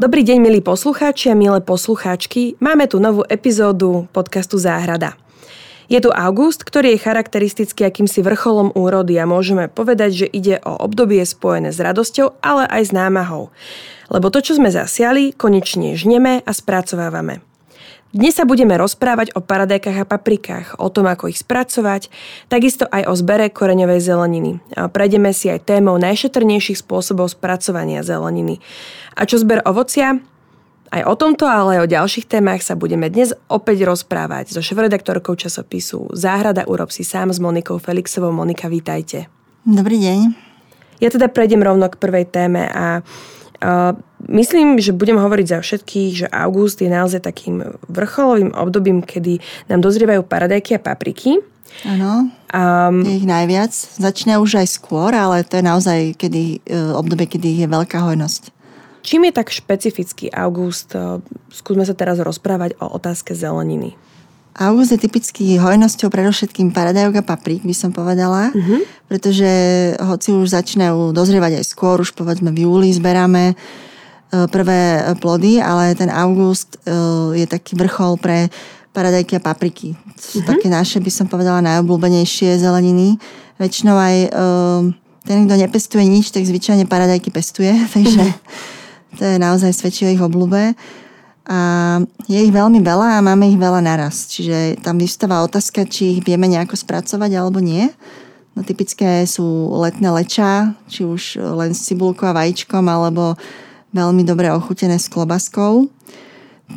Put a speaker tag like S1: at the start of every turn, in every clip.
S1: Dobrý deň, milí poslucháči a milé poslucháčky. Máme tu novú epizódu podcastu Záhrada. Je tu august, ktorý je charakteristický akýmsi vrcholom úrody a môžeme povedať, že ide o obdobie spojené s radosťou, ale aj s námahou. Lebo to, čo sme zasiali, konečne žneme a spracovávame. Dnes sa budeme rozprávať o paradajkách a paprikách, o tom, ako ich spracovať, takisto aj o zbere koreňovej zeleniny. A prejdeme si aj témou najšetrnejších spôsobov spracovania zeleniny. A čo zber ovocia? Aj o tomto, ale aj o ďalších témach sa budeme dnes opäť rozprávať so šefredaktorkou časopisu Záhrada urob si sám s Monikou Felixovou. Monika, vítajte.
S2: Dobrý deň.
S1: Ja teda prejdem rovno k prvej téme a myslím, že budem hovoriť za všetkých, že august je naozaj takým vrcholovým obdobím, kedy nám dozrievajú paradajky a papriky.
S2: Áno, um, je ich najviac. Začne už aj skôr, ale to je naozaj kedy, e, obdobie, kedy je veľká hojnosť.
S1: Čím je tak špecifický august? E, skúsme sa teraz rozprávať o otázke zeleniny.
S2: August je typický hojnosťou predovšetkým paradajok a paprík, by som povedala, uh-huh. pretože hoci už začínajú dozrievať aj skôr, už povedzme v júli zberáme e, prvé plody, ale ten august e, je taký vrchol pre paradajky a papriky. Sú uh-huh. také naše, by som povedala, najobľúbenejšie zeleniny. Väčšinou aj e, ten, kto nepestuje nič, tak zvyčajne paradajky pestuje, takže uh-huh. to je naozaj svedčí o ich obľúbe. A je ich veľmi veľa a máme ich veľa naraz. Čiže tam vystáva otázka, či ich vieme nejako spracovať alebo nie. No typické sú letné lečá, či už len s cibulkou a vajíčkom, alebo veľmi dobre ochutené s klobaskou.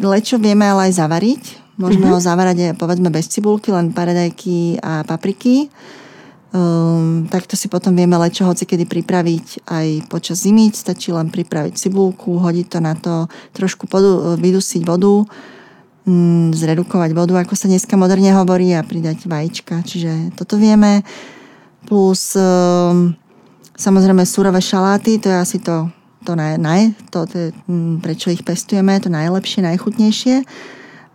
S2: Lečo vieme ale aj zavariť. Môžeme mm-hmm. ho zavarať povedzme bez cibulky, len paradajky a papriky. Um, takto si potom vieme lečo hoci kedy pripraviť aj počas zimy. Stačí len pripraviť cibulku, hodiť to na to, trošku podu, vydusiť vodu, um, zredukovať vodu, ako sa dneska moderne hovorí, a pridať vajíčka. Čiže toto vieme. Plus um, samozrejme surové šaláty, to je asi to, to, naj, naj, to, to je, um, prečo ich pestujeme, to najlepšie, najchutnejšie.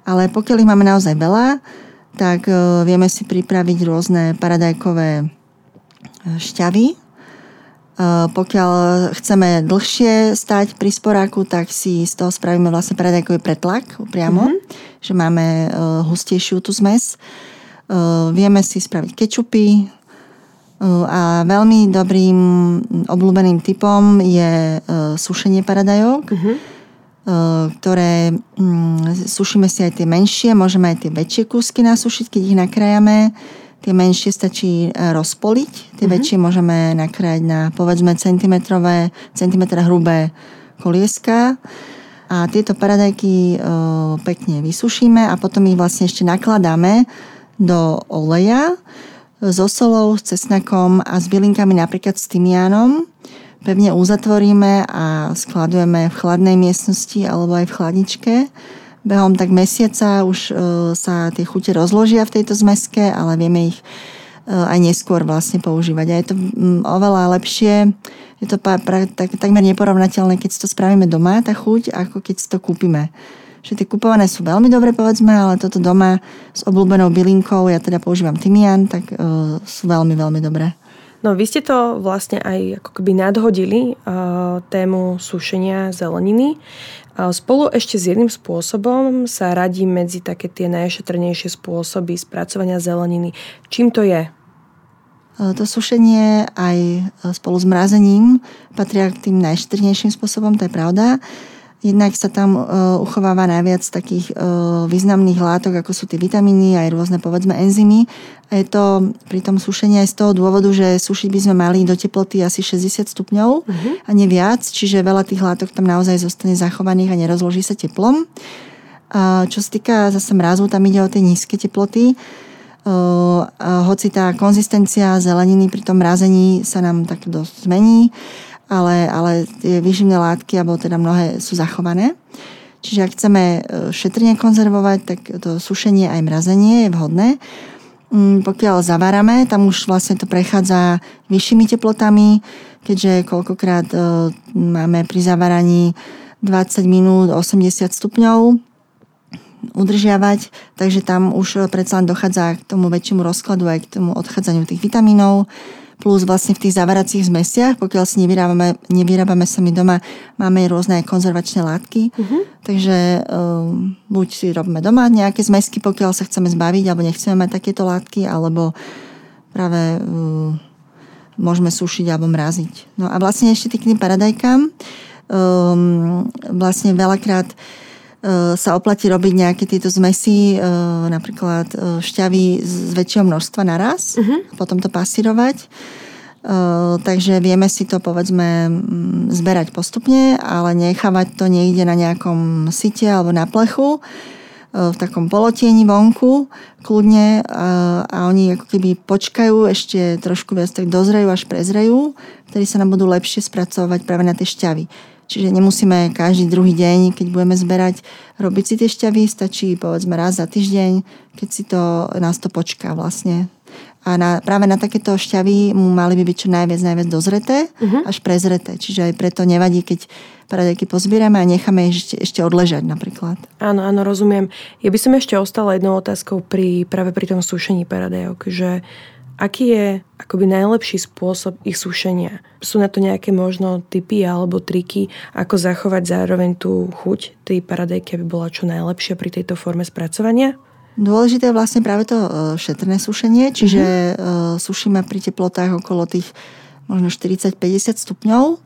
S2: Ale pokiaľ ich máme naozaj veľa, tak e, vieme si pripraviť rôzne paradajkové e, šťavy. E, pokiaľ chceme dlhšie stať pri sporáku, tak si z toho spravíme vlastne paradajkový pretlak priamo, mm-hmm. že máme hustejšiu tú zmes. Vieme si spraviť kečupy a veľmi dobrým obľúbeným typom je sušenie paradajok. Eh, ktoré mm, sušíme si aj tie menšie, môžeme aj tie väčšie kúsky nasušiť, keď ich nakrájame. Tie menšie stačí eh, rozpoliť, tie mm-hmm. väčšie môžeme nakrájať na povedzme centimetrové, centimetra hrubé kolieska. A tieto paradajky e, pekne vysušíme a potom ich vlastne ešte nakladáme do oleja so solou, s cesnakom a s bylinkami napríklad s tymiánom pevne uzatvoríme a skladujeme v chladnej miestnosti alebo aj v chladničke. Behom tak mesiaca už e, sa tie chute rozložia v tejto zmeske, ale vieme ich e, aj neskôr vlastne používať. A je to oveľa lepšie, je to tak, takmer neporovnateľné, keď si to spravíme doma, tá chuť, ako keď si to kúpime. Že tie kupované sú veľmi dobre, povedzme, ale toto doma s obľúbenou bylinkou, ja teda používam tymian, tak uh, sú veľmi, veľmi dobré.
S1: No vy ste to vlastne aj ako keby nadhodili uh, tému sušenia zeleniny. Uh, spolu ešte s jedným spôsobom sa radí medzi také tie najšetrnejšie spôsoby spracovania zeleniny. Čím to je?
S2: To sušenie aj spolu s mrazením patria k tým najšetrnejším spôsobom, to je pravda. Jednak sa tam uh, uchováva najviac takých uh, významných látok, ako sú tie vitamíny, aj rôzne povedzme enzymy. A je to pri tom sušení aj z toho dôvodu, že sušiť by sme mali do teploty asi 60 stupňov uh-huh. a nie viac, čiže veľa tých látok tam naozaj zostane zachovaných a nerozloží sa teplom. A čo sa týka zase mrazu, tam ide o tie nízke teploty. Uh, hoci tá konzistencia zeleniny pri tom mrazení sa nám tak dosť zmení, ale, ale tie výživné látky, alebo teda mnohé sú zachované. Čiže ak chceme e, šetrne konzervovať, tak to sušenie aj mrazenie je vhodné. Mm, pokiaľ zavárame, tam už vlastne to prechádza vyššími teplotami, keďže koľkokrát e, máme pri zaváraní 20 minút 80 stupňov udržiavať, takže tam už predsa len dochádza k tomu väčšiemu rozkladu aj k tomu odchádzaniu tých vitamínov plus vlastne v tých zavaracích zmesiach, pokiaľ si nevyrábame, nevyrábame sami doma, máme rôzne konzervačné látky, uh-huh. takže um, buď si robíme doma nejaké zmesky, pokiaľ sa chceme zbaviť, alebo nechceme mať takéto látky, alebo práve um, môžeme sušiť alebo mraziť. No a vlastne ešte k tým paradajkám, um, vlastne veľakrát E, sa oplatí robiť nejaké tieto zmesy, e, napríklad e, šťavy z väčšieho množstva naraz, uh-huh. potom to pasírovať. Takže vieme si to povedzme zberať postupne, ale nechávať to niekde na nejakom site alebo na plechu v takom polotieni vonku, kľudne a, a oni ako keby počkajú ešte trošku viac, tak dozrejú až prezrejú, ktorí sa nám budú lepšie spracovať práve na tie šťavy. Čiže nemusíme každý druhý deň, keď budeme zberať, robiť si tie šťavy, stačí povedzme raz za týždeň, keď si to, nás to počká vlastne. A na, práve na takéto šťavy mu mali by byť čo najviac, najviac dozreté, uh-huh. až prezreté. Čiže aj preto nevadí, keď paradajky pozbierame a necháme ich ešte, ešte odležať napríklad.
S1: Áno, áno, rozumiem. Ja by som ešte ostala jednou otázkou pri, práve pri tom sušení paradajok, že Aký je akoby najlepší spôsob ich sušenia? Sú na to nejaké možno typy alebo triky, ako zachovať zároveň tú chuť tej paradajky, aby bola čo najlepšia pri tejto forme spracovania?
S2: Dôležité je vlastne práve to e, šetrné sušenie, čiže mm-hmm. sušíme pri teplotách okolo tých možno 40-50 stupňov.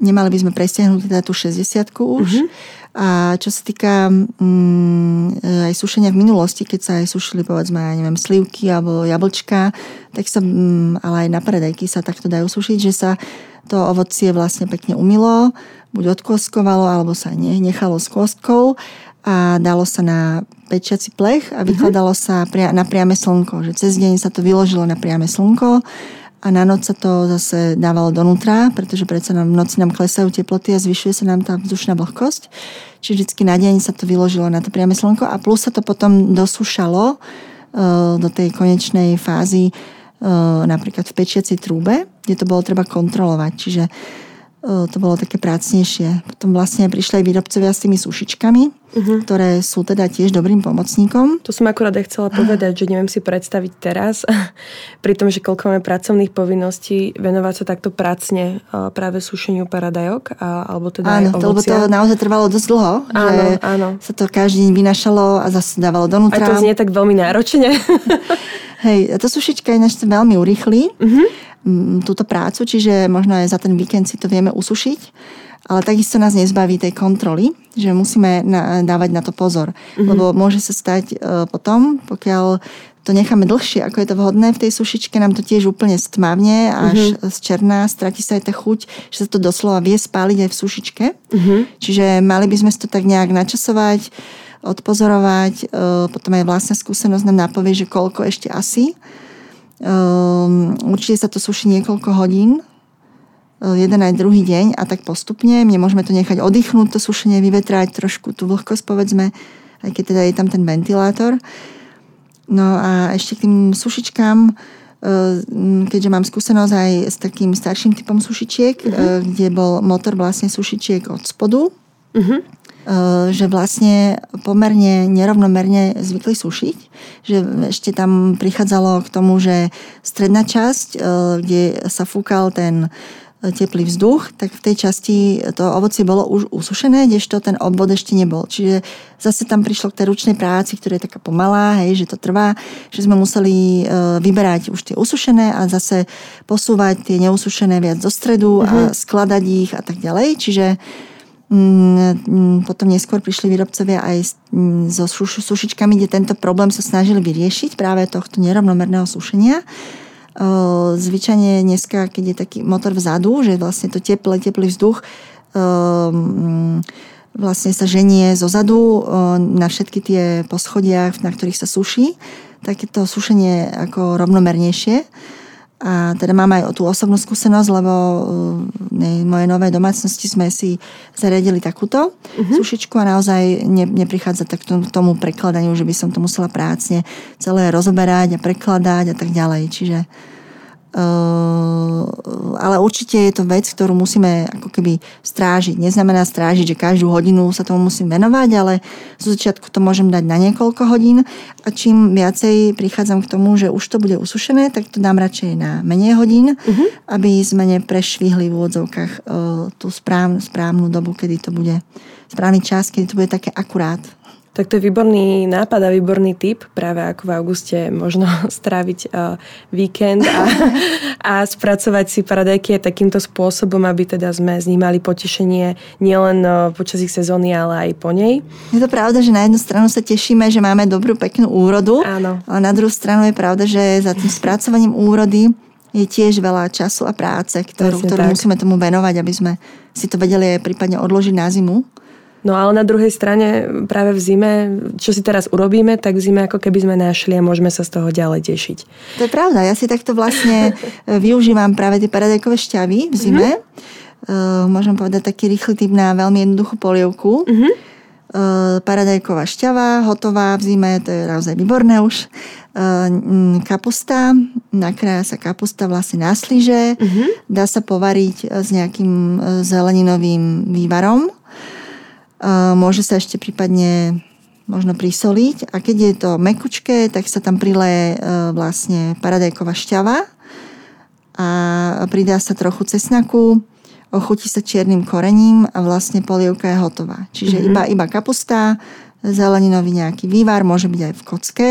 S2: Nemali by sme prestiahnuť teda tú 60 už. Mm-hmm. A čo sa týka mm, aj sušenia v minulosti, keď sa aj sušili povedzme, ja neviem, slivky alebo jablčka, tak sa, mm, ale aj na predajky sa takto dajú sušiť, že sa to ovocie vlastne pekne umilo, buď odkoskovalo, alebo sa nechalo s kostkou a dalo sa na pečiaci plech a vykladalo sa na priame slnko. Že cez deň sa to vyložilo na priame slnko a na noc sa to zase dávalo donútra, pretože predsa nám v noci nám klesajú teploty a zvyšuje sa nám tá vzdušná vlhkosť. Čiže vždycky na deň sa to vyložilo na to priame slnko a plus sa to potom dosúšalo uh, do tej konečnej fázy uh, napríklad v pečiacej trúbe, kde to bolo treba kontrolovať. Čiže to bolo také prácnejšie. Potom vlastne prišli aj výrobcovia s tými sušičkami, uh-huh. ktoré sú teda tiež dobrým pomocníkom.
S1: To som akurát aj chcela povedať, že neviem si predstaviť teraz, pri tom, že koľko máme pracovných povinností, venovať sa takto prácne práve sušeniu paradajok, alebo teda
S2: Áno, to, lebo to naozaj trvalo dosť dlho, áno, že áno. sa to každý deň vynašalo a zase dávalo donútra.
S1: A to znie tak veľmi náročne.
S2: Hej, to sušička ináč sa veľmi urýchli. Uh-huh túto prácu, čiže možno aj za ten víkend si to vieme usušiť, ale takisto nás nezbaví tej kontroly, že musíme na, dávať na to pozor, mm-hmm. lebo môže sa stať uh, potom, pokiaľ to necháme dlhšie, ako je to vhodné v tej sušičke, nám to tiež úplne stmavne až mm-hmm. z černá, stratí sa aj tá chuť, že sa to doslova vie spáliť aj v sušičke. Mm-hmm. Čiže mali by sme to tak nejak načasovať, odpozorovať, uh, potom aj vlastná skúsenosť nám napovie, že koľko ešte asi Um, určite sa to suší niekoľko hodín, uh, jeden aj druhý deň a tak postupne. My môžeme to nechať oddychnúť, to sušenie, vyvetrať trošku tú vlhkosť, povedzme, aj keď teda je tam ten ventilátor. No a ešte k tým sušičkám, uh, keďže mám skúsenosť aj s takým starším typom sušičiek, uh-huh. kde bol motor vlastne sušičiek od spodu, uh-huh. Eh, že vlastne pomerne nerovnomerne zvykli sušiť, že ešte tam prichádzalo k tomu, že stredná časť, eh, kde sa fúkal ten eh, teplý vzduch, tak v tej časti to ovocie bolo už usušené, kdežto ten obvod ešte nebol. Čiže zase tam prišlo k tej ručnej práci, ktorá je taká pomalá, hej, že to trvá, že sme museli vyberať už tie usušené a zase posúvať tie neusušené viac do stredu uh-huh. a mhm. skladať ich a tak ďalej. Čiže potom neskôr prišli výrobcovia aj mm, so sušičkami, kde tento problém sa snažili vyriešiť práve tohto nerovnomerného sušenia. Zvyčajne dneska, keď je taký motor vzadu, že vlastne to teplé, teplý vzduch vlastne sa ženie zo zadu na všetky tie poschodia, na ktorých sa suší, tak je to sušenie ako rovnomernejšie. A teda mám aj tú osobnú skúsenosť, lebo v mojej novej domácnosti sme si zariadili takúto uh-huh. sušičku a naozaj ne, neprichádza tak k tomu prekladaniu, že by som to musela prácne celé rozoberať a prekladať a tak ďalej. Čiže ale určite je to vec, ktorú musíme ako keby strážiť. Neznamená strážiť, že každú hodinu sa tomu musím venovať, ale zo začiatku to môžem dať na niekoľko hodín a čím viacej prichádzam k tomu, že už to bude usušené, tak to dám radšej na menej hodín, uh-huh. aby sme neprešvihli v úvodzovkách tú správnu, správnu dobu, kedy to bude správny čas, kedy to bude také akurát.
S1: Tak to je výborný nápad a výborný tip, práve ako v auguste možno stráviť uh, víkend a, a spracovať si paradajky takýmto spôsobom, aby teda sme z nich mali potešenie nielen uh, počas ich sezóny, ale aj po nej.
S2: Je to pravda, že na jednu stranu sa tešíme, že máme dobrú, peknú úrodu,
S1: Áno.
S2: ale na druhú stranu je pravda, že za tým spracovaním úrody je tiež veľa času a práce, ktorú, ktorú musíme tomu venovať, aby sme si to vedeli prípadne odložiť na zimu.
S1: No ale na druhej strane práve v zime, čo si teraz urobíme, tak v zime ako keby sme našli a môžeme sa z toho ďalej tešiť.
S2: To je pravda. Ja si takto vlastne e, využívam práve tie paradajkové šťavy v zime. Mm-hmm. Môžem povedať taký rýchly typ na veľmi jednoduchú polievku. Mm-hmm. Paradajková šťava, hotová v zime, to je naozaj výborné už. Kapusta, nakrája sa kapusta vlastne na sliže. Mm-hmm. Dá sa povariť s nejakým zeleninovým vývarom Môže sa ešte prípadne možno prisoliť a keď je to mekučké, tak sa tam prileje vlastne paradajková šťava a pridá sa trochu cesnaku, ochutí sa čiernym korením a vlastne polievka je hotová. Čiže mm-hmm. iba, iba kapusta, zeleninový nejaký vývar, môže byť aj v kocke,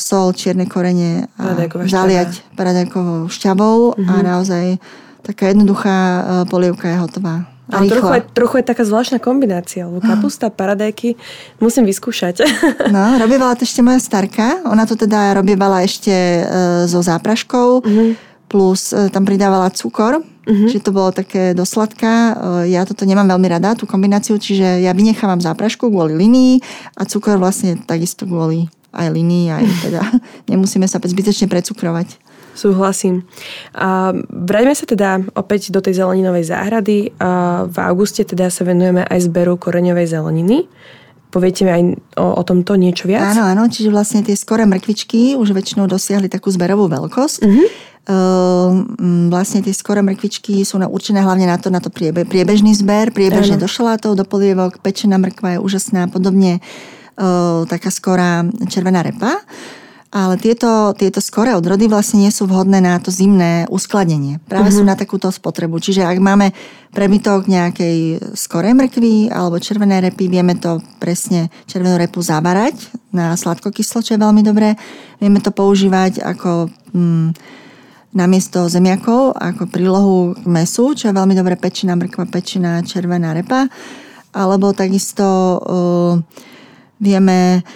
S2: sol, čierne korenie a zaliať paradajkovou šťavou mm-hmm. a mhm. naozaj taká jednoduchá polievka je hotová.
S1: Ale trochu je, trochu je taká zvláštna kombinácia, lebo kapusta, paradajky musím vyskúšať.
S2: No, robievala to ešte moja starka. Ona to teda robievala ešte e, so zápraškou, uh-huh. plus e, tam pridávala cukor, uh-huh. čiže to bolo také dosladká. E, ja toto nemám veľmi rada, tú kombináciu, čiže ja vynechávam záprašku kvôli linii a cukor vlastne takisto kvôli aj linii, aj teda nemusíme sa zbytečne precukrovať.
S1: Súhlasím. A vráťme sa teda opäť do tej zeleninovej záhrady. A v auguste teda sa venujeme aj zberu koreňovej zeleniny. Poviete mi aj o, o tomto niečo viac?
S2: Áno, áno, čiže vlastne tie skoré mrkvičky už väčšinou dosiahli takú zberovú veľkosť. Uh, vlastne tie skoré mrkvičky sú na, určené hlavne na to, na to priebe, priebežný zber, priebežne do šalátov, do polievok, pečená mrkva je úžasná, podobne uh, taká skorá červená repa. Ale tieto, tieto skoré odrody vlastne nie sú vhodné na to zimné uskladnenie. Práve uh-huh. sú na takúto spotrebu. Čiže ak máme prebytok nejakej skorej mrkvy alebo červené repy, vieme to presne červenú repu zavarať na sladkokyslo, čo je veľmi dobré. Vieme to používať ako mm, namiesto zemiakov, ako prílohu k mesu, čo je veľmi dobré pečená mrkva, pečená červená repa. Alebo takisto uh, vieme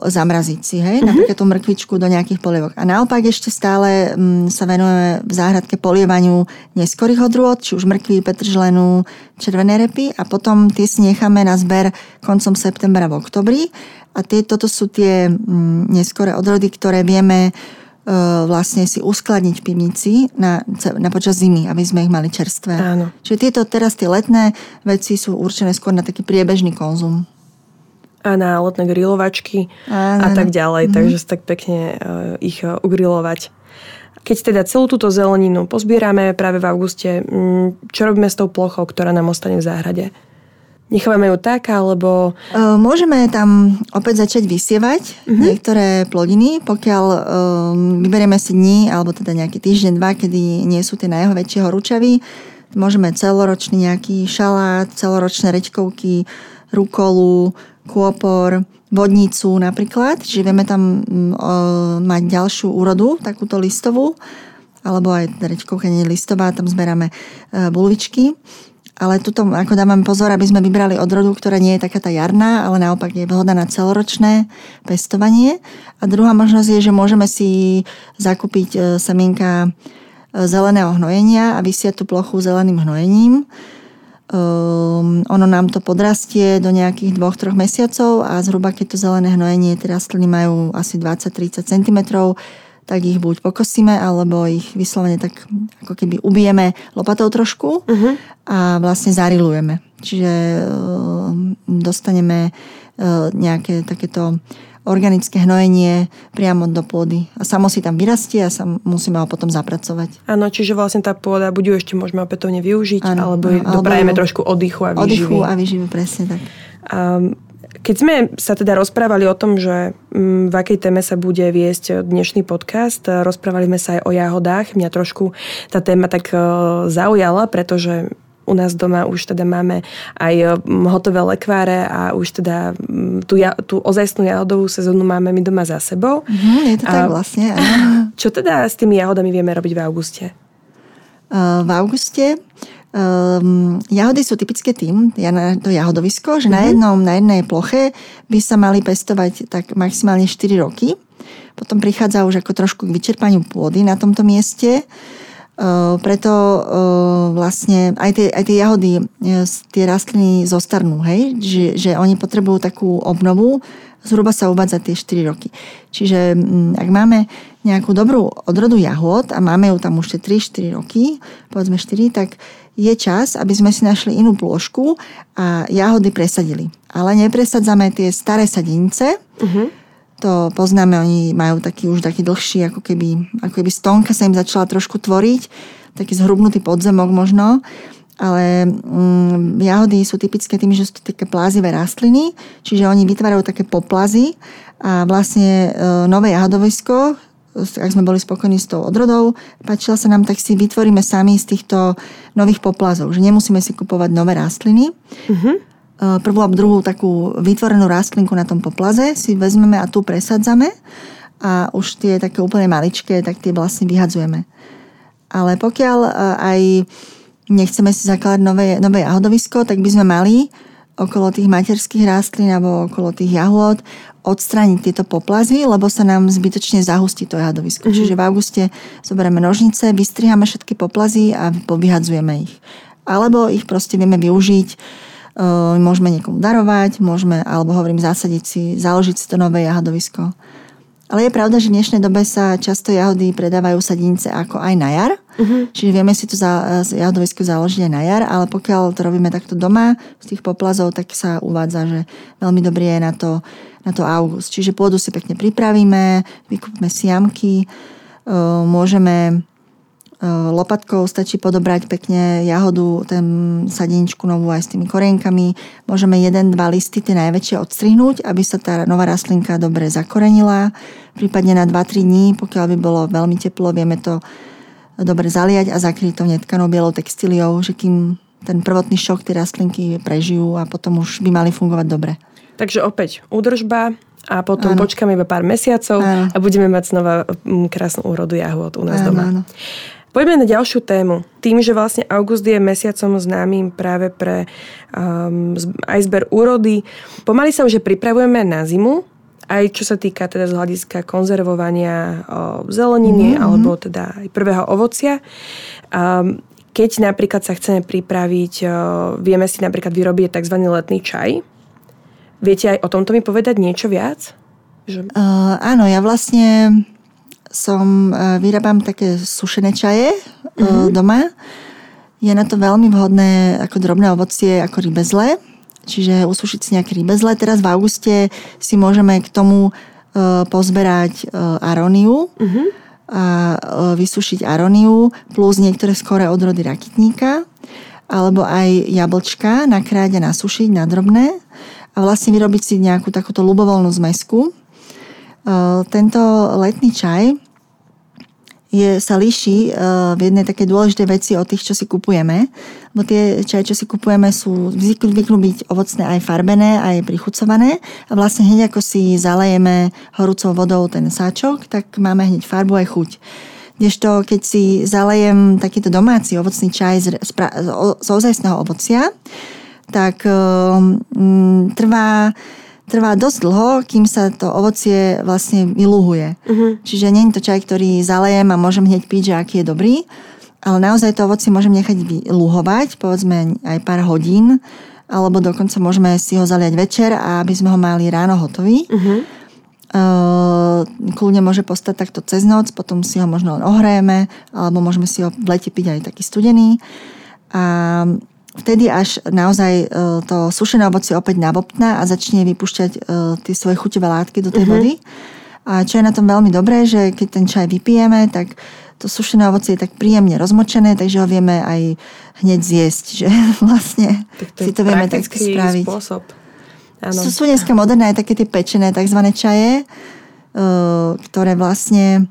S2: zamraziť si, hej, uh-huh. napríklad tú mrkvičku do nejakých polievok. A naopak ešte stále um, sa venujeme v záhradke polievaniu neskorých odrôd, či už mrkvy, petržlenú, červené repy a potom tie si necháme na zber koncom septembra v oktobri. A tie, toto sú tie um, neskoré odrody, ktoré vieme uh, vlastne si uskladniť v pivnici na, na počas zimy, aby sme ich mali čerstvé.
S1: Áno.
S2: Čiže tieto teraz tie letné veci sú určené skôr na taký priebežný konzum
S1: a na letné grilovačky a tak ďalej. Mm. Takže sa tak pekne uh, ich uh, ugrilovať. Keď teda celú túto zeleninu pozbierame práve v auguste, um, čo robíme s tou plochou, ktorá nám ostane v záhrade? Nechávame ju tak, alebo...
S2: Uh, môžeme tam opäť začať vysievať uh-huh. niektoré plodiny, pokiaľ um, vyberieme si dní, alebo teda nejaký týždeň, dva, kedy nie sú tie najväčšie horúčavy. Môžeme celoročný nejaký šalát, celoročné reďkovky, rukolu, kôpor, vodnicu napríklad, čiže vieme tam mm, mať ďalšiu úrodu, takúto listovú, alebo aj rečkovka nie je listová, tam zberáme e, bulvičky. Ale tuto ako dávame pozor, aby sme vybrali odrodu, ktorá nie je taká tá jarná, ale naopak je vhodná na celoročné pestovanie. A druhá možnosť je, že môžeme si zakúpiť e, semienka e, zeleného hnojenia a vysiať tú plochu zeleným hnojením Um, ono nám to podrastie do nejakých dvoch, troch mesiacov a zhruba keď to zelené hnojenie, tie rastliny majú asi 20-30 cm, tak ich buď pokosíme, alebo ich vyslovene tak ako keby ubijeme lopatou trošku uh-huh. a vlastne zarilujeme. Čiže um, dostaneme uh, nejaké takéto organické hnojenie priamo do pôdy. A samo si tam vyrastie a sa musíme ho potom zapracovať.
S1: Áno, čiže vlastne tá pôda, buď ju ešte môžeme opätovne využiť, ano, alebo, alebo doprajeme trošku oddychu a výživy.
S2: Oddychu a výživy, presne tak.
S1: Um, keď sme sa teda rozprávali o tom, že mm, v akej téme sa bude viesť dnešný podcast, rozprávali sme sa aj o jahodách. Mňa trošku tá téma tak e, zaujala, pretože u nás doma už teda máme aj hotové lekváre a už teda tú, tú ozajstnú jahodovú sezónu máme my doma za sebou.
S2: Mm, je to a tak vlastne,
S1: Čo teda s tými jahodami vieme robiť v auguste?
S2: v auguste Um, jahody sú typické tým, ja na to jahodovisko, že mm-hmm. na, mhm. jednom, na jednej ploche by sa mali pestovať tak maximálne 4 roky. Potom prichádza už ako trošku k vyčerpaniu pôdy na tomto mieste. Uh, preto uh, vlastne aj tie, aj tie jahody, uh, tie rastliny zostarnú, hej? Že, že oni potrebujú takú obnovu, zhruba sa uvádza tie 4 roky. Čiže um, ak máme nejakú dobrú odrodu jahod a máme ju tam už tie 3-4 roky, povedzme 4, tak je čas, aby sme si našli inú plôžku a jahody presadili. Ale nepresadzame tie staré sadenice. Uh-huh. To poznáme, oni majú taký už taký dlhší, ako keby, ako keby stonka sa im začala trošku tvoriť, taký zhrubnutý podzemok možno. Ale mm, jahody sú typické tým, že sú to také plázivé rastliny, čiže oni vytvárajú také poplazy a vlastne e, nové jahodovisko, ak sme boli spokojní s tou odrodou, páčila sa nám, tak si vytvoríme sami z týchto nových poplazov, že nemusíme si kupovať nové rastliny. Uh-huh. Prvú a druhú takú vytvorenú rastlinku na tom poplaze si vezmeme a tu presadzame a už tie také úplne maličké, tak tie vlastne vyhadzujeme. Ale pokiaľ e, aj nechceme si zakladať nové, nové jahodovisko, tak by sme mali okolo tých materských rastlín alebo okolo tých jahôd odstrániť tieto poplazy, lebo sa nám zbytočne zahustí to jahodovisko. Mm-hmm. Čiže v auguste zoberieme nožnice, vystriháme všetky poplazy a povyhadzujeme ich. Alebo ich proste vieme využiť, môžeme niekomu darovať, môžeme, alebo hovorím, zasadiť si, založiť si to nové jahodovisko. Ale je pravda, že v dnešnej dobe sa často jahody predávajú sadinice ako aj na jar. Uh-huh. Čiže vieme si to za, jahodovisko založiť aj na jar, ale pokiaľ to robíme takto doma z tých poplazov, tak sa uvádza, že veľmi dobrý je na to, na to august. Čiže pôdu si pekne pripravíme, vykúpme si jamky, môžeme lopatkou stačí podobrať pekne jahodu, ten sadeničku novú aj s tými korienkami. Môžeme jeden, dva listy, tie najväčšie odstrihnúť, aby sa tá nová rastlinka dobre zakorenila. Prípadne na 2-3 dní, pokiaľ by bolo veľmi teplo, vieme to dobre zaliať a zakryť to netkanou bielou textíliou, že kým ten prvotný šok tie rastlinky prežijú a potom už by mali fungovať dobre.
S1: Takže opäť údržba, a potom áno. počkáme iba pár mesiacov áno. a budeme mať znova mm, krásnu úrodu jahôd u nás áno, doma. Áno. Poďme na ďalšiu tému. Tým, že vlastne august je mesiacom známym práve pre um, aj zber úrody, pomaly sa už pripravujeme na zimu, aj čo sa týka teda z hľadiska konzervovania o, zeleniny mm-hmm. alebo teda aj prvého ovocia. Um, keď napríklad sa chceme pripraviť, vieme si napríklad vyrobiť tzv. letný čaj. Viete aj o tomto mi povedať niečo viac?
S2: Že... Uh, áno, ja vlastne som, e, vyrábam také sušené čaje mm-hmm. doma. Je na to veľmi vhodné ako drobné ovocie, ako rybezle. Čiže usušiť si nejaké rybezle. Teraz v auguste si môžeme k tomu e, pozberať aróniu mm-hmm. a vysušiť aróniu plus niektoré skoré odrody rakitníka alebo aj jablčka nakráť a nasušiť na drobné a vlastne vyrobiť si nejakú takúto ľubovoľnú zmesku. Tento letný čaj je, sa líši uh, v jednej také dôležité veci od tých, čo si kupujeme. Bo tie čaje, čo si kupujeme, sú zvyknú byť ovocné aj farbené, aj prichucované. A vlastne hneď ako si zalejeme horúcou vodou ten sáčok, tak máme hneď farbu aj chuť. Kdežto, keď si zalejem takýto domáci ovocný čaj z, z, z ozajstného ovocia, tak uh, trvá trvá dosť dlho, kým sa to ovocie vlastne vyluhuje. Uh-huh. Čiže nie je to čaj, ktorý zalejem a môžem hneď piť, že aký je dobrý, ale naozaj to ovocie môžem nechať vyluhovať, povedzme aj pár hodín, alebo dokonca môžeme si ho zaliať večer a aby sme ho mali ráno hotový. Uh-huh. Uh, kľudne môže postať takto cez noc, potom si ho možno ohrejeme, alebo môžeme si ho v lete piť aj taký studený. A vtedy až naozaj to sušené ovocie opäť nabobtná a začne vypúšťať tie svoje chuťové látky do tej mm-hmm. vody. A čo je na tom veľmi dobré, že keď ten čaj vypijeme, tak to sušené ovocie je tak príjemne rozmočené, takže ho vieme aj hneď zjesť, že vlastne
S1: tak to si to vieme tak spraviť. Spôsob.
S2: Sú, sú dneska moderné aj také tie pečené tzv. čaje, ktoré vlastne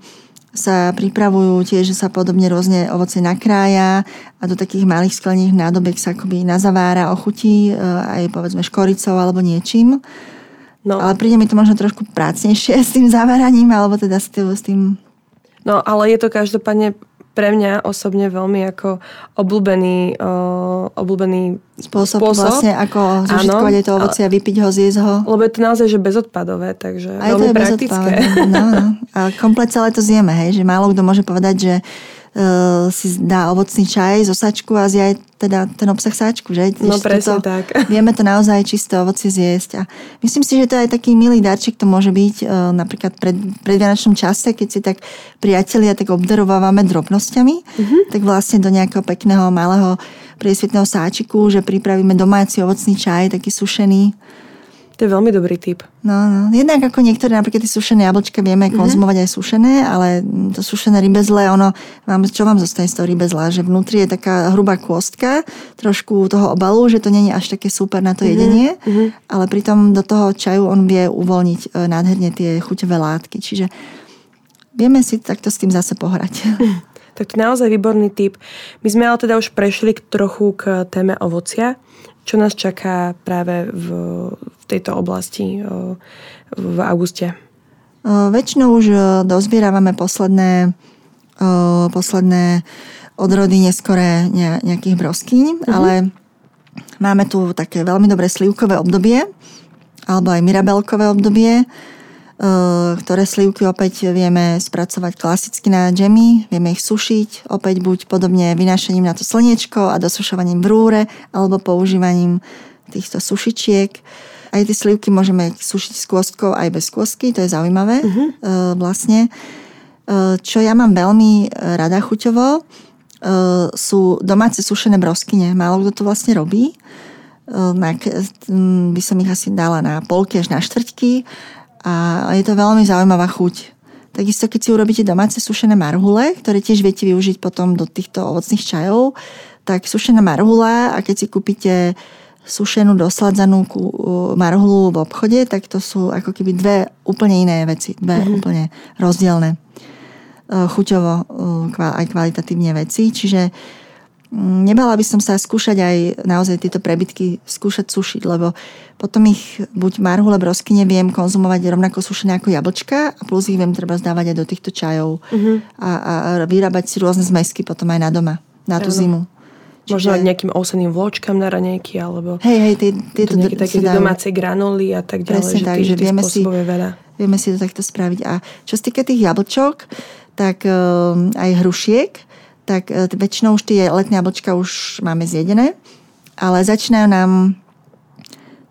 S2: sa pripravujú tiež, sa podobne rôzne ovoce nakrája a do takých malých sklených nádobiek sa akoby nazavára, ochutí aj povedzme škoricou alebo niečím. No. Ale príde mi to možno trošku prácnejšie s tým zaváraním, alebo teda s tým
S1: No ale je to každopádne pre mňa osobne veľmi ako obľúbený, uh, obľúbený
S2: spôsob, spôsob. vlastne, ako zužitkovať to ovocie a vypiť ho, zjesť ho.
S1: Lebo je to naozaj že bezodpadové, takže Aj veľmi to je praktické.
S2: No, no. A komplet celé to zjeme, hej, že málo kto môže povedať, že si dá ovocný čaj zo sačku a zje aj teda ten obsah sáčku, že?
S1: No presne to, tak.
S2: Vieme to naozaj čisté ovoci zjesť. A myslím si, že to aj taký milý darček to môže byť uh, napríklad pred, pred Vianočnom čase, keď si tak priatelia tak obdarovávame drobnosťami, uh-huh. tak vlastne do nejakého pekného malého priesvitného sáčiku, že pripravíme domáci ovocný čaj, taký sušený
S1: to je veľmi dobrý typ.
S2: No, no. Jednak ako niektoré, napríklad tie sušené jablčka vieme mm-hmm. konzumovať aj sušené, ale to sušené rybezle, ono, vám, čo vám zostane z toho rybezla? Že vnútri je taká hrubá kôstka, trošku toho obalu, že to není až také super na to mm-hmm. jedenie, mm-hmm. ale pritom do toho čaju on vie uvoľniť e, nádherne tie chuťové látky. Čiže vieme si takto s tým zase pohrať.
S1: Tak to je naozaj výborný typ. My sme ale teda už prešli k trochu k téme ovocia. Čo nás čaká práve v, v tejto oblasti v auguste?
S2: Väčšinou už dozbierávame posledné, posledné odrody neskore nejakých broskýň, uh-huh. ale máme tu také veľmi dobré slivkové obdobie, alebo aj mirabelkové obdobie, ktoré slivky opäť vieme spracovať klasicky na džemy, vieme ich sušiť, opäť buď podobne vynášaním na to slniečko a dosušovaním v rúre, alebo používaním týchto sušičiek. Aj tie slivky môžeme sušiť s kôstkou aj bez kôstky, to je zaujímavé uh-huh. vlastne. Eh, čo ja mám veľmi rada chuťovo, sú domáce sušené broskyne. Málo kto to vlastne robí. By som ich asi dala na polky až na štvrťky a je to veľmi zaujímavá chuť. Takisto, keď si urobíte domáce sušené marhule, ktoré tiež viete využiť potom do týchto ovocných čajov, tak sušená marhula a keď si kúpite sušenú, dosladzanú marhulu v obchode, tak to sú ako keby dve úplne iné veci, dve mm-hmm. úplne rozdielne e, chuťovo e, aj kvalitatívne veci. Čiže Mm, nebala by som sa skúšať aj naozaj tieto prebytky skúšať sušiť, lebo potom ich buď marhule brosky neviem konzumovať rovnako sušené ako jablčka a plus ich viem treba zdávať aj do týchto čajov uh-huh. a, a vyrábať si rôzne zmesky potom aj na doma, na tú zimu.
S1: Čiže... Možno aj nejakým ovseným vločkám na ranejky, alebo
S2: hej, hej, tie,
S1: tieto nejaké také domáce granuly a tak ďalej. Presne že tak, že vieme si, veľa.
S2: vieme si to takto spraviť. A čo sa týka tých jablčok, tak um, aj hrušiek, tak e, väčšinou už tie letné jablčka už máme zjedené, ale začínajú nám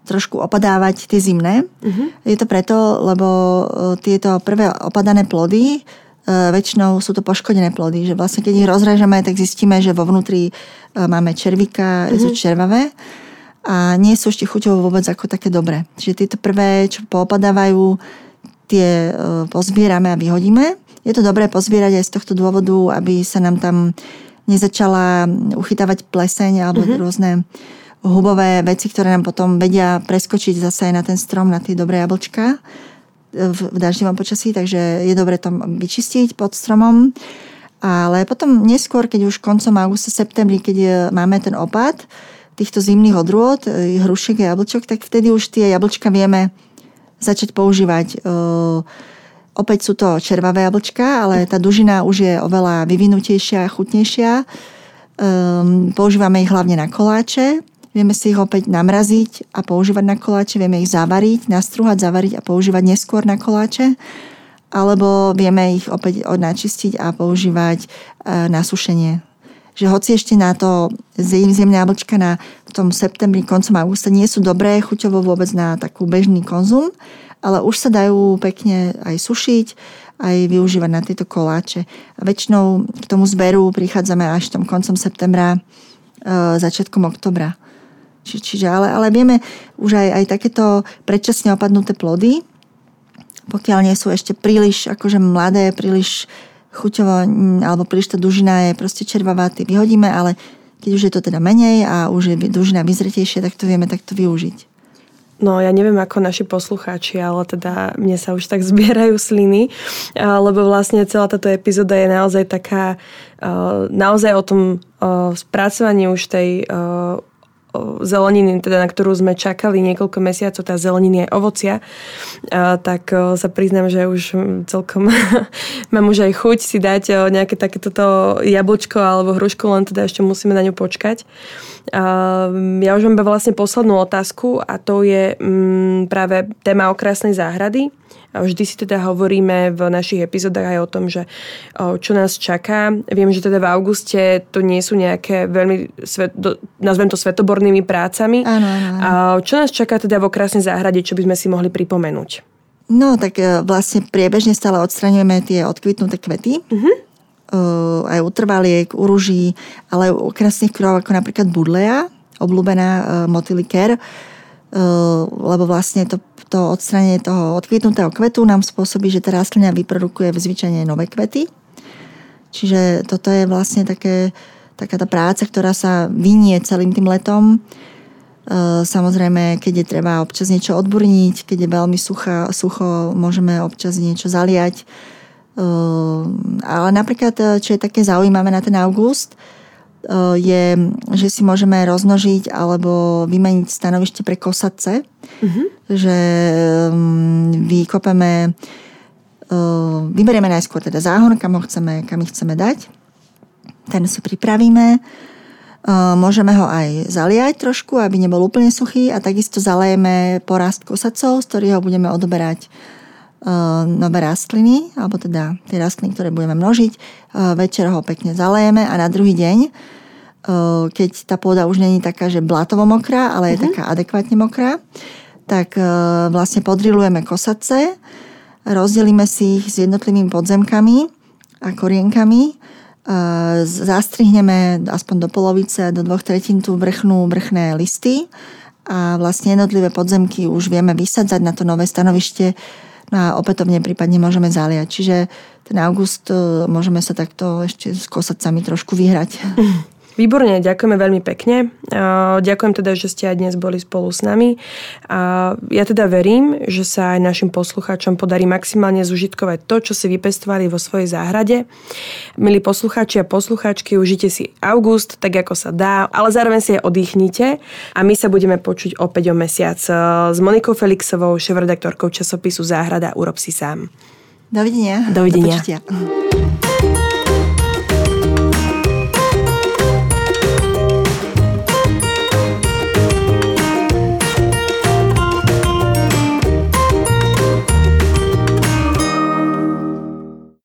S2: trošku opadávať tie zimné. Uh-huh. Je to preto, lebo e, tieto prvé opadané plody e, väčšinou sú to poškodené plody, že vlastne keď ich rozrežeme, tak zistíme, že vo vnútri máme červíka, uh-huh. sú červavé a nie sú ešte chuťovo vôbec ako také dobré. Čiže tieto prvé, čo poopadávajú, tie pozbierame a vyhodíme je to dobré pozbierať aj z tohto dôvodu, aby sa nám tam nezačala uchytávať pleseň alebo mm-hmm. rôzne hubové veci, ktoré nám potom vedia preskočiť zase na ten strom, na tie dobré jablčka v, v daždivom počasí, takže je dobre to vyčistiť pod stromom. Ale potom neskôr, keď už koncom augusta, septembri, keď máme ten opad týchto zimných odrôd, hrušiek a jablčok, tak vtedy už tie jablčka vieme začať používať uh, Opäť sú to červavé jablčka, ale tá dužina už je oveľa vyvinutejšia a chutnejšia. Um, používame ich hlavne na koláče. Vieme si ich opäť namraziť a používať na koláče. Vieme ich zavariť, nastruhať, zavariť a používať neskôr na koláče. Alebo vieme ich opäť načistiť a používať uh, na sušenie. Že hoci ešte na to zemné jablčka na v tom septembri, koncom augusta nie sú dobré chuťovo vôbec na takú bežný konzum, ale už sa dajú pekne aj sušiť, aj využívať na tieto koláče. A väčšinou k tomu zberu prichádzame až tom koncom septembra začiatkom oktobra. Či, čiže, ale, ale vieme už aj, aj takéto predčasne opadnuté plody, pokiaľ nie sú ešte príliš akože mladé, príliš chuťovo, alebo príliš tá dužina je proste červavá, vyhodíme, ale keď už je to teda menej a už je dužina vyzretejšia, tak to vieme takto využiť.
S1: No ja neviem ako naši poslucháči, ale teda mne sa už tak zbierajú sliny, lebo vlastne celá táto epizóda je naozaj taká, naozaj o tom spracovaní už tej zeleniny, teda na ktorú sme čakali niekoľko mesiacov, tá zeleniny je ovocia, tak sa priznám, že už celkom mám už aj chuť si dať nejaké takéto jablčko alebo hrušku, len teda ešte musíme na ňu počkať. Ja už mám vlastne poslednú otázku a to je m, práve téma okrasnej záhrady. Vždy si teda hovoríme v našich epizódach aj o tom, že čo nás čaká. Viem, že teda v auguste to nie sú nejaké veľmi, svet, nazvem to svetobornými prácami.
S2: Áno, áno,
S1: áno. Čo nás čaká teda v okrásnej záhrade, čo by sme si mohli pripomenúť?
S2: No, tak e, vlastne priebežne stále odstraňujeme tie odkvitnuté kvety. Uh-huh. aj u trvaliek, u ruží, ale aj u krásnych krov, ako napríklad budleja, obľúbená uh, motiliker, uh, lebo vlastne to to odstranenie toho odkvitnutého kvetu nám spôsobí, že tá rastlina vyprodukuje zvyčajne nové kvety. Čiže toto je vlastne také, taká tá práca, ktorá sa vynie celým tým letom. E, samozrejme, keď je treba občas niečo odburniť, keď je veľmi sucha, sucho, môžeme občas niečo zaliať. E, ale napríklad, čo je také zaujímavé na ten august, je, že si môžeme roznožiť alebo vymeniť stanovište pre kosace. Uh-huh. Že um, vykopeme, uh, vyberieme najskôr teda záhon, kam ho chceme, kam ich chceme dať. Ten si pripravíme. Uh, môžeme ho aj zaliať trošku, aby nebol úplne suchý a takisto zalejeme porast kosacov, z ktorých ho budeme odoberať nové rastliny, alebo teda tie rastliny, ktoré budeme množiť. Večer ho pekne zalejeme a na druhý deň, keď tá pôda už není taká, že blatovo mokrá, ale je uh-huh. taká adekvátne mokrá, tak vlastne podrilujeme kosace, rozdelíme si ich s jednotlivými podzemkami a korienkami, zastrihneme aspoň do polovice, do dvoch tretín tú vrchnú, vrchné listy a vlastne jednotlivé podzemky už vieme vysadzať na to nové stanovište No a opätovne prípadne môžeme zaliať. Čiže ten august e, môžeme sa takto ešte s kosacami trošku vyhrať.
S1: Výborne, ďakujeme veľmi pekne. Ďakujem teda, že ste aj dnes boli spolu s nami. Ja teda verím, že sa aj našim poslucháčom podarí maximálne zužitkovať to, čo si vypestovali vo svojej záhrade. Milí poslucháči a poslucháčky, užite si august tak, ako sa dá, ale zároveň si aj oddychnite a my sa budeme počuť opäť o mesiac s Monikou Felixovou, šéf-redaktorkou časopisu Záhrada Urob si sám.
S2: Dovidenia.
S1: Dovidenia. Do